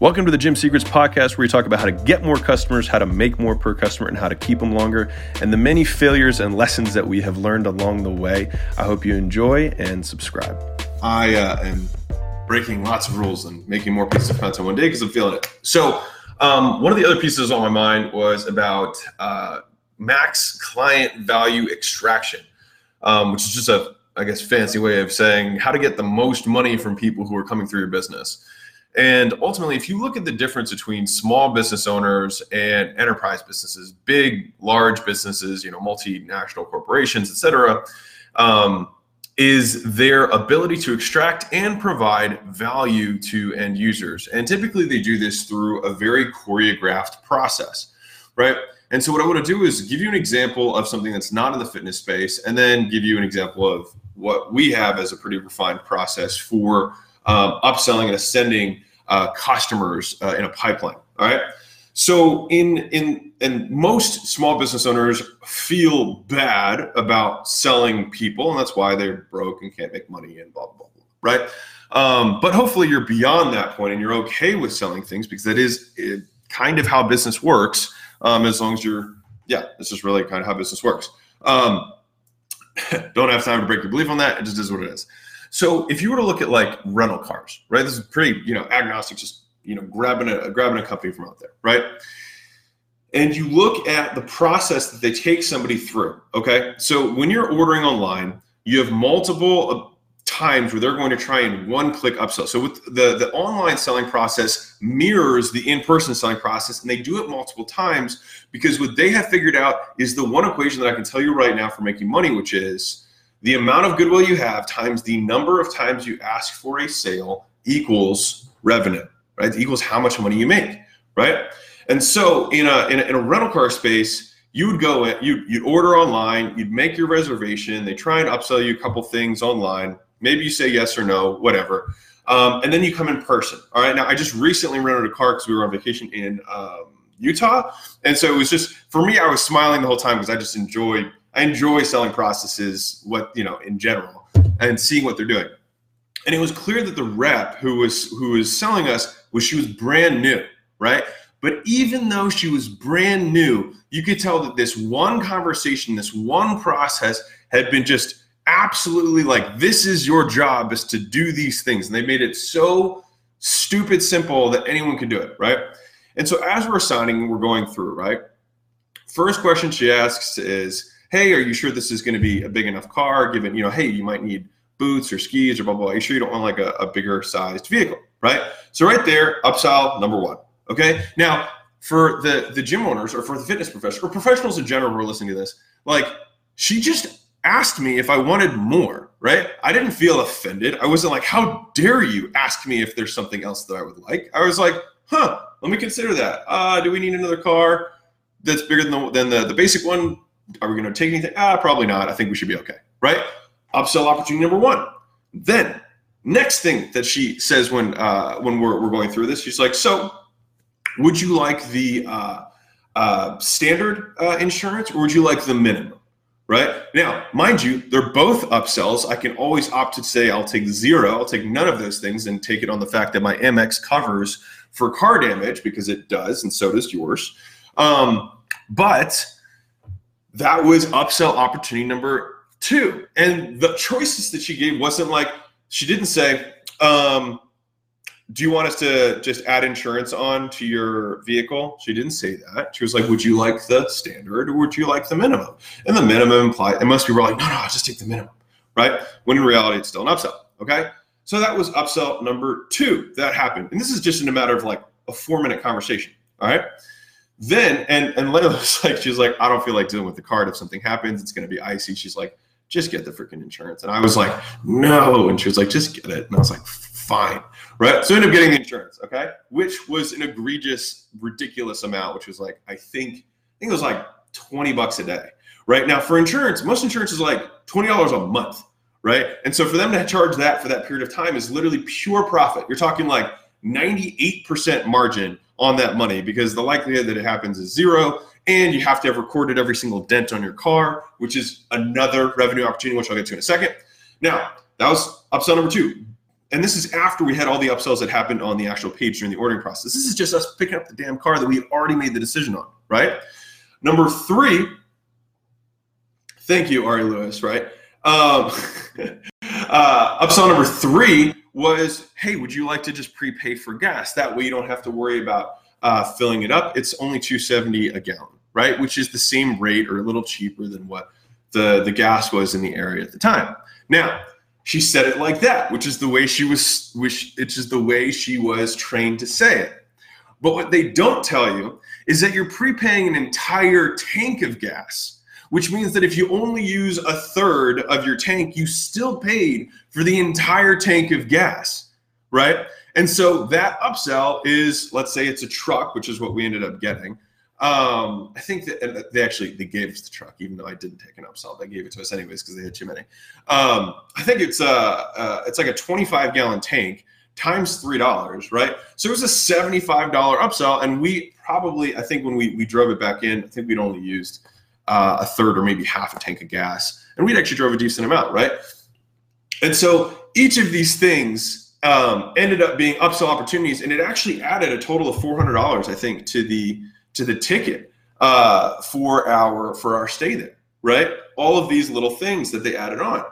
Welcome to the Gym Secrets podcast, where we talk about how to get more customers, how to make more per customer, and how to keep them longer, and the many failures and lessons that we have learned along the way. I hope you enjoy and subscribe. I uh, am breaking lots of rules and making more pieces of content one day because I'm feeling it. So, um, one of the other pieces on my mind was about uh, max client value extraction, um, which is just a, I guess, fancy way of saying how to get the most money from people who are coming through your business. And ultimately, if you look at the difference between small business owners and enterprise businesses, big, large businesses, you know, multinational corporations, et cetera, um, is their ability to extract and provide value to end users. And typically, they do this through a very choreographed process, right? And so, what I want to do is give you an example of something that's not in the fitness space, and then give you an example of what we have as a pretty refined process for um, upselling and ascending uh, customers uh, in a pipeline. All right. So in in and most small business owners feel bad about selling people, and that's why they're broke and can't make money and blah blah blah. Right. Um, but hopefully you're beyond that point and you're okay with selling things because that is it, kind of how business works. Um, as long as you're yeah, this is really kind of how business works. Um, don't have time to break your belief on that. It just is what it is. So if you were to look at like rental cars, right? This is pretty, you know, agnostic, just you know, grabbing a grabbing a company from out there, right? And you look at the process that they take somebody through. Okay, so when you're ordering online, you have multiple uh, times where they're going to try and one click upsell. So with the the online selling process mirrors the in-person selling process and they do it multiple times because what they have figured out is the one equation that I can tell you right now for making money which is the amount of goodwill you have times the number of times you ask for a sale equals revenue, right? It equals how much money you make, right? And so in a, in a, in a rental car space, you would go in, you, you'd order online, you'd make your reservation, they try and upsell you a couple things online. Maybe you say yes or no, whatever. Um, and then you come in person. All right. Now, I just recently rented a car because we were on vacation in um, Utah. And so it was just, for me, I was smiling the whole time because I just enjoyed I enjoy selling processes, what you know, in general, and seeing what they're doing. And it was clear that the rep who was who was selling us was she was brand new, right? But even though she was brand new, you could tell that this one conversation, this one process had been just absolutely like, this is your job is to do these things. And they made it so stupid simple that anyone could do it, right? And so as we're signing, we're going through, right? First question she asks is, hey, are you sure this is going to be a big enough car? Given, you know, hey, you might need boots or skis or blah, blah, blah. Are you sure you don't want like a, a bigger sized vehicle, right? So right there, upsell number one. Okay. Now, for the the gym owners or for the fitness professionals or professionals in general who are listening to this, like she just asked me if I wanted more, right? I didn't feel offended. I wasn't like, how dare you ask me if there's something else that I would like? I was like, huh, let me consider that. Uh, do we need another car that's bigger than the, than the, the basic one? Are we going to take anything? Ah, probably not. I think we should be okay. Right? Upsell opportunity number one. Then next thing that she says when uh, when we're, we're going through this, she's like, so would you like the uh, uh, standard uh, insurance or would you like the minimum? Right now, mind you, they're both upsells. I can always opt to say I'll take zero, I'll take none of those things, and take it on the fact that my Amex covers for car damage because it does, and so does yours. Um, but that was upsell opportunity number two. And the choices that she gave wasn't like, she didn't say, um, do you want us to just add insurance on to your vehicle? She didn't say that. She was like, would you like the standard or would you like the minimum? And the minimum implied, and most people were like, no, no, I'll just take the minimum, right? When in reality, it's still an upsell, okay? So that was upsell number two that happened. And this is just in a matter of like a four minute conversation, all right? Then and and Leila was like, she's like, I don't feel like dealing with the card. If something happens, it's gonna be icy. She's like, just get the freaking insurance. And I was like, no. And she was like, just get it. And I was like, fine. Right. So I ended up getting the insurance, okay, which was an egregious, ridiculous amount, which was like, I think, I think it was like 20 bucks a day. Right. Now for insurance, most insurance is like $20 a month. Right. And so for them to charge that for that period of time is literally pure profit. You're talking like 98% margin on that money because the likelihood that it happens is zero. And you have to have recorded every single dent on your car, which is another revenue opportunity, which I'll get to in a second. Now, that was upsell number two. and this is after we had all the upsells that happened on the actual page during the ordering process. This is just us picking up the damn car that we had already made the decision on, right? Number three, thank you, Ari Lewis, right? Um, uh, upsell number three was, hey, would you like to just prepay for gas? That way you don't have to worry about uh, filling it up. It's only 270 a gallon, right? Which is the same rate or a little cheaper than what the, the gas was in the area at the time. Now, she said it like that, which is the way she was, which which is the way she was trained to say it. But what they don't tell you is that you're prepaying an entire tank of gas, which means that if you only use a third of your tank, you still paid for the entire tank of gas, right? And so that upsell is, let's say it's a truck, which is what we ended up getting. Um, I think that they actually they gave us the truck, even though I didn't take an upsell. They gave it to us anyways because they had too many. Um, I think it's a it's like a 25 gallon tank times three dollars, right? So it was a 75 dollar upsell, and we probably I think when we we drove it back in, I think we'd only used uh, a third or maybe half a tank of gas, and we'd actually drove a decent amount, right? And so each of these things um, ended up being upsell opportunities, and it actually added a total of 400 dollars, I think, to the to the ticket uh, for our for our stay there, right? All of these little things that they added on.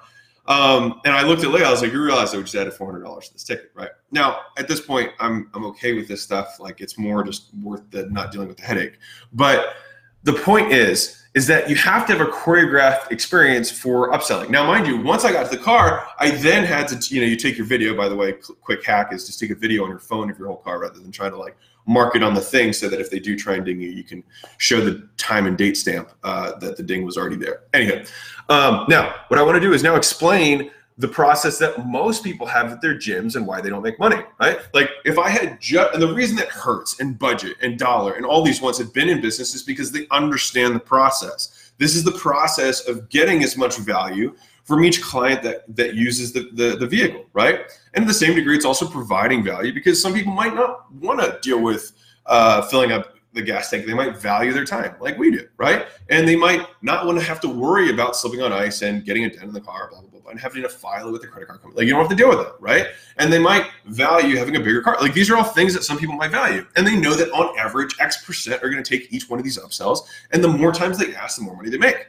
Um, and I looked at Leah, I was like, you realize I just added four hundred dollars to this ticket, right? Now, at this point, I'm I'm okay with this stuff. Like it's more just worth the not dealing with the headache. But the point is, is that you have to have a choreographed experience for upselling. Now, mind you, once I got to the car, I then had to, you know, you take your video, by the way, quick hack is just take a video on your phone of your whole car rather than trying to like mark it on the thing so that if they do try and ding you, you can show the time and date stamp uh, that the ding was already there. Anyhow, um, now what I want to do is now explain the process that most people have at their gyms and why they don't make money, right? Like if I had just, and the reason that Hertz and budget and dollar and all these ones have been in business is because they understand the process. This is the process of getting as much value from each client that that uses the, the, the vehicle, right? And to the same degree, it's also providing value because some people might not want to deal with uh, filling up the gas tank. They might value their time like we do, right? And they might not want to have to worry about slipping on ice and getting a dent in the car, blah, blah, blah, blah, and having to file it with the credit card company. Like you don't have to deal with it, right? And they might value having a bigger car. Like these are all things that some people might value. And they know that on average, X percent are going to take each one of these upsells. And the more times they ask, the more money they make.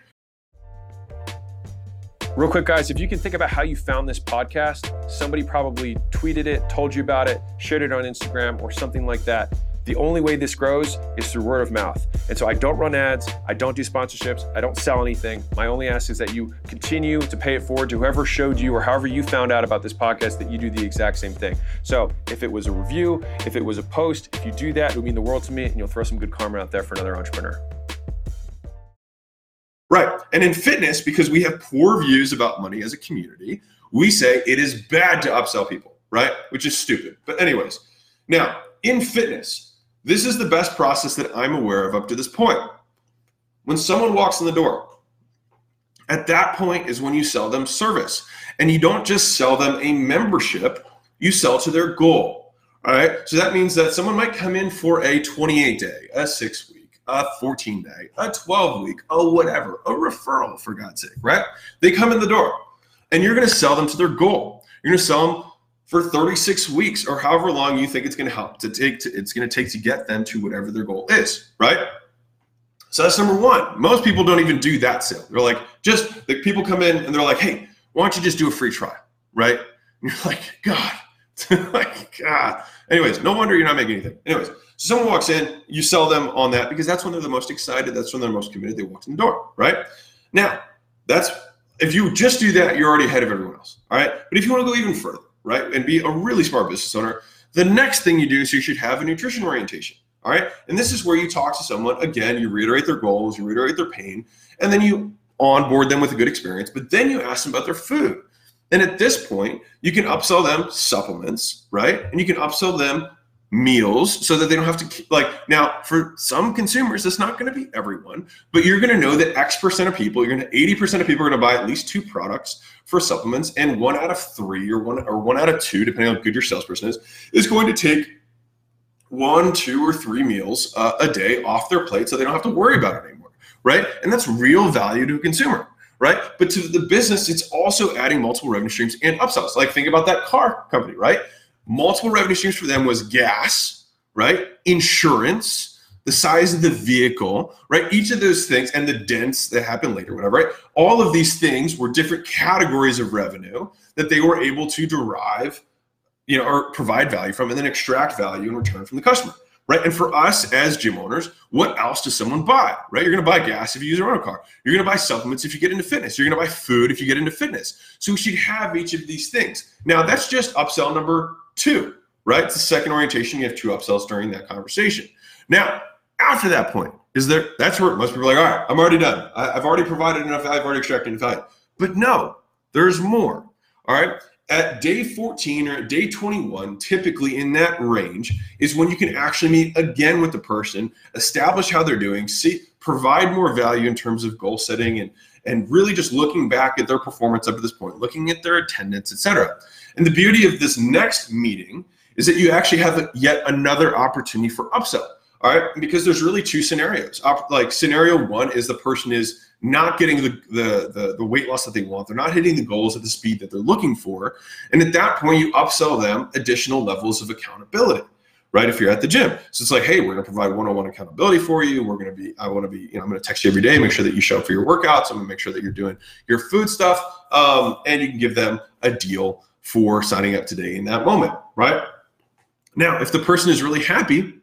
Real quick, guys, if you can think about how you found this podcast, somebody probably tweeted it, told you about it, shared it on Instagram, or something like that. The only way this grows is through word of mouth. And so I don't run ads, I don't do sponsorships, I don't sell anything. My only ask is that you continue to pay it forward to whoever showed you or however you found out about this podcast that you do the exact same thing. So if it was a review, if it was a post, if you do that, it would mean the world to me and you'll throw some good karma out there for another entrepreneur. Right. And in fitness, because we have poor views about money as a community, we say it is bad to upsell people, right? Which is stupid. But, anyways, now in fitness, this is the best process that I'm aware of up to this point. When someone walks in the door, at that point is when you sell them service. And you don't just sell them a membership, you sell to their goal. All right. So that means that someone might come in for a 28 day, a six week a 14 day, a 12 week, a whatever, a referral for God's sake, right? They come in the door and you're going to sell them to their goal. You're going to sell them for 36 weeks or however long you think it's going to help to take to, it's going to take to get them to whatever their goal is, right? So that's number one. Most people don't even do that sale. They're like, just like people come in and they're like, hey, why don't you just do a free trial, right? And you're like, God, like God. Anyways, no wonder you're not making anything. Anyways, so someone walks in, you sell them on that because that's when they're the most excited. That's when they're most committed. They walk in the door, right? Now, that's if you just do that, you're already ahead of everyone else. All right. But if you want to go even further, right, and be a really smart business owner, the next thing you do is you should have a nutrition orientation. All right. And this is where you talk to someone again, you reiterate their goals, you reiterate their pain, and then you onboard them with a good experience, but then you ask them about their food. And at this point, you can upsell them supplements, right? And you can upsell them meals so that they don't have to like now for some consumers it's not going to be everyone but you're going to know that x percent of people you're going to 80% of people are going to buy at least two products for supplements and one out of three or one or one out of two depending on how good your salesperson is is going to take one two or three meals uh, a day off their plate so they don't have to worry about it anymore right and that's real value to a consumer right? But to the business, it's also adding multiple revenue streams and upsells. Like think about that car company, right? Multiple revenue streams for them was gas, right? Insurance, the size of the vehicle, right? Each of those things and the dents that happen later, whatever, right? All of these things were different categories of revenue that they were able to derive, you know, or provide value from and then extract value in return from the customer right? And for us as gym owners, what else does someone buy, right? You're going to buy gas if you use a rental car. You're going to buy supplements if you get into fitness. You're going to buy food if you get into fitness. So we should have each of these things. Now, that's just upsell number two, right? It's the second orientation. You have two upsells during that conversation. Now, after that point, is there, that's where most people are like, all right, I'm already done. I, have already provided enough value. I've already extracted enough value. But no, there's more. All right at day 14 or at day 21, typically in that range, is when you can actually meet again with the person, establish how they're doing, see, provide more value in terms of goal setting and and really just looking back at their performance up to this point, looking at their attendance, etc. And the beauty of this next meeting is that you actually have yet another opportunity for upsell. All right, because there's really two scenarios. Like scenario one is the person is not getting the, the, the, the, weight loss that they want. They're not hitting the goals at the speed that they're looking for. And at that point, you upsell them additional levels of accountability, right? If you're at the gym. So it's like, hey, we're going to provide one-on-one accountability for you. We're going to be, I want to be, you know, I'm going to text you every day, make sure that you show up for your workouts. I'm going to make sure that you're doing your food stuff. Um, and you can give them a deal for signing up today in that moment, right? Now, if the person is really happy,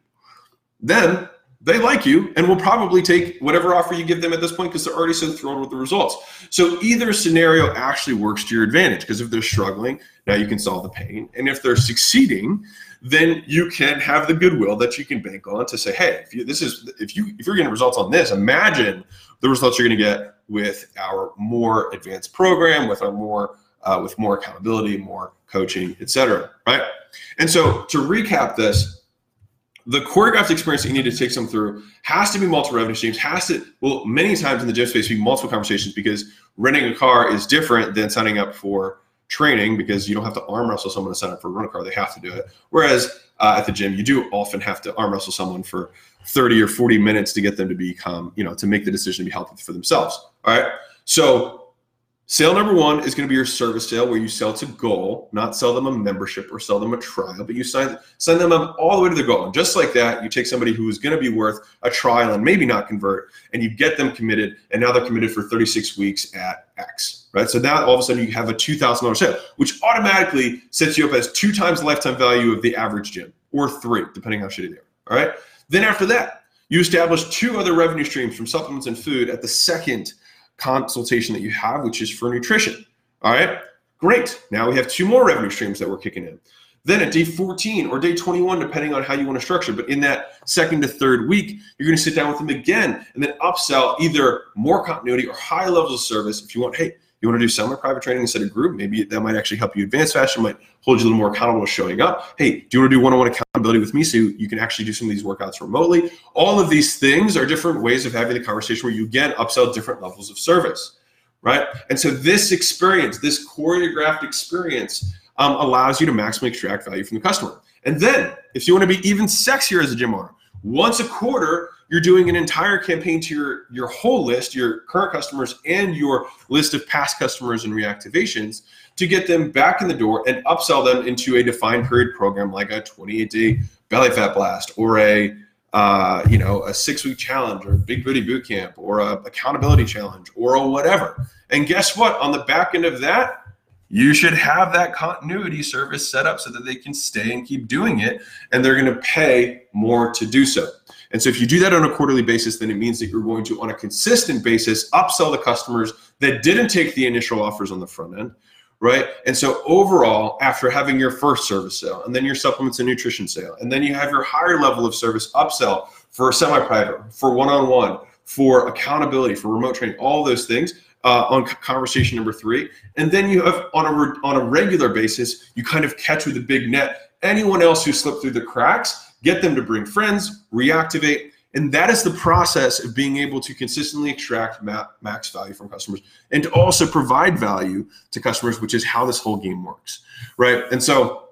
then they like you and will probably take whatever offer you give them at this point because they're already so thrilled with the results. So either scenario actually works to your advantage because if they're struggling, now you can solve the pain. And if they're succeeding, then you can have the goodwill that you can bank on to say, hey, if you this is if you if you're getting results on this, imagine the results you're to get with our more advanced program, with our more uh, with more accountability, more coaching, etc. Right? And so to recap this, the choreographed experience that you need to take them through has to be multiple revenue streams, has to, well, many times in the gym space, be multiple conversations because renting a car is different than signing up for training because you don't have to arm wrestle someone to sign up for a rental car. They have to do it. Whereas uh, at the gym, you do often have to arm wrestle someone for 30 or 40 minutes to get them to become, you know, to make the decision to be healthy for themselves. All right. So Sale number one is going to be your service sale where you sell to goal, not sell them a membership or sell them a trial, but you sign, send them all the way to the goal. And just like that, you take somebody who is going to be worth a trial and maybe not convert, and you get them committed, and now they're committed for 36 weeks at X, right? So now all of a sudden you have a $2,000 sale, which automatically sets you up as two times the lifetime value of the average gym, or three, depending how shitty they are, all right? Then after that, you establish two other revenue streams from supplements and food at the second – consultation that you have, which is for nutrition. All right, great. Now we have two more revenue streams that we're kicking in. Then at day 14 or day 21, depending on how you want to structure, but in that second to third week, you're going to sit down with them again and then upsell either more continuity or high levels of service. If you want, hey, you want to do semi-private training instead of group, maybe that might actually help you advance faster, might hold you a little more accountable showing up. Hey, do you want to do one-on-one accountability with me so you can actually do some of these workouts remotely? All of these things are different ways of having the conversation where you again upsell different levels of service, right? And so this experience, this choreographed experience, um, allows you to maximally extract value from the customer. And then, if you want to be even sexier as a gym owner, once a quarter, you're doing an entire campaign to your your whole list, your current customers and your list of past customers and reactivations to get them back in the door and upsell them into a defined period program like a 28 day belly fat blast or a uh, you know a six week challenge or a big booty boot camp or a accountability challenge or a whatever. And guess what? On the back end of that, you should have that continuity service set up so that they can stay and keep doing it and they're going to pay more to do so. And so if you do that on a quarterly basis, then it means that you're going to, on a consistent basis, upsell the customers that didn't take the initial offers on the front end, right? And so overall, after having your first service sale, and then your supplements and nutrition sale, and then you have your higher level of service upsell for semi-private, for one-on-one, for accountability, for remote training, all those things. Uh, on conversation number three, and then you have on a re- on a regular basis, you kind of catch with a big net anyone else who slipped through the cracks get them to bring friends, reactivate. And that is the process of being able to consistently extract max value from customers and to also provide value to customers, which is how this whole game works. Right. And so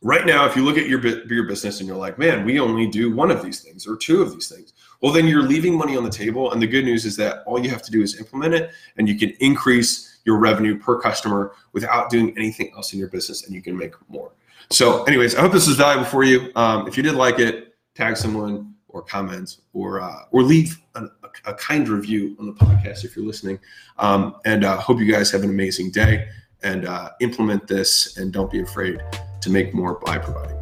right now, if you look at your your business and you're like, man, we only do one of these things or two of these things, well, then you're leaving money on the table. And the good news is that all you have to do is implement it, and you can increase your revenue per customer without doing anything else in your business, and you can make more. So, anyways, I hope this is valuable for you. Um, if you did like it, tag someone or comment or uh, or leave a, a, kind review on the podcast if you're listening. Um, and uh, hope you guys have an amazing day and uh, implement this and don't be afraid to make more by providing.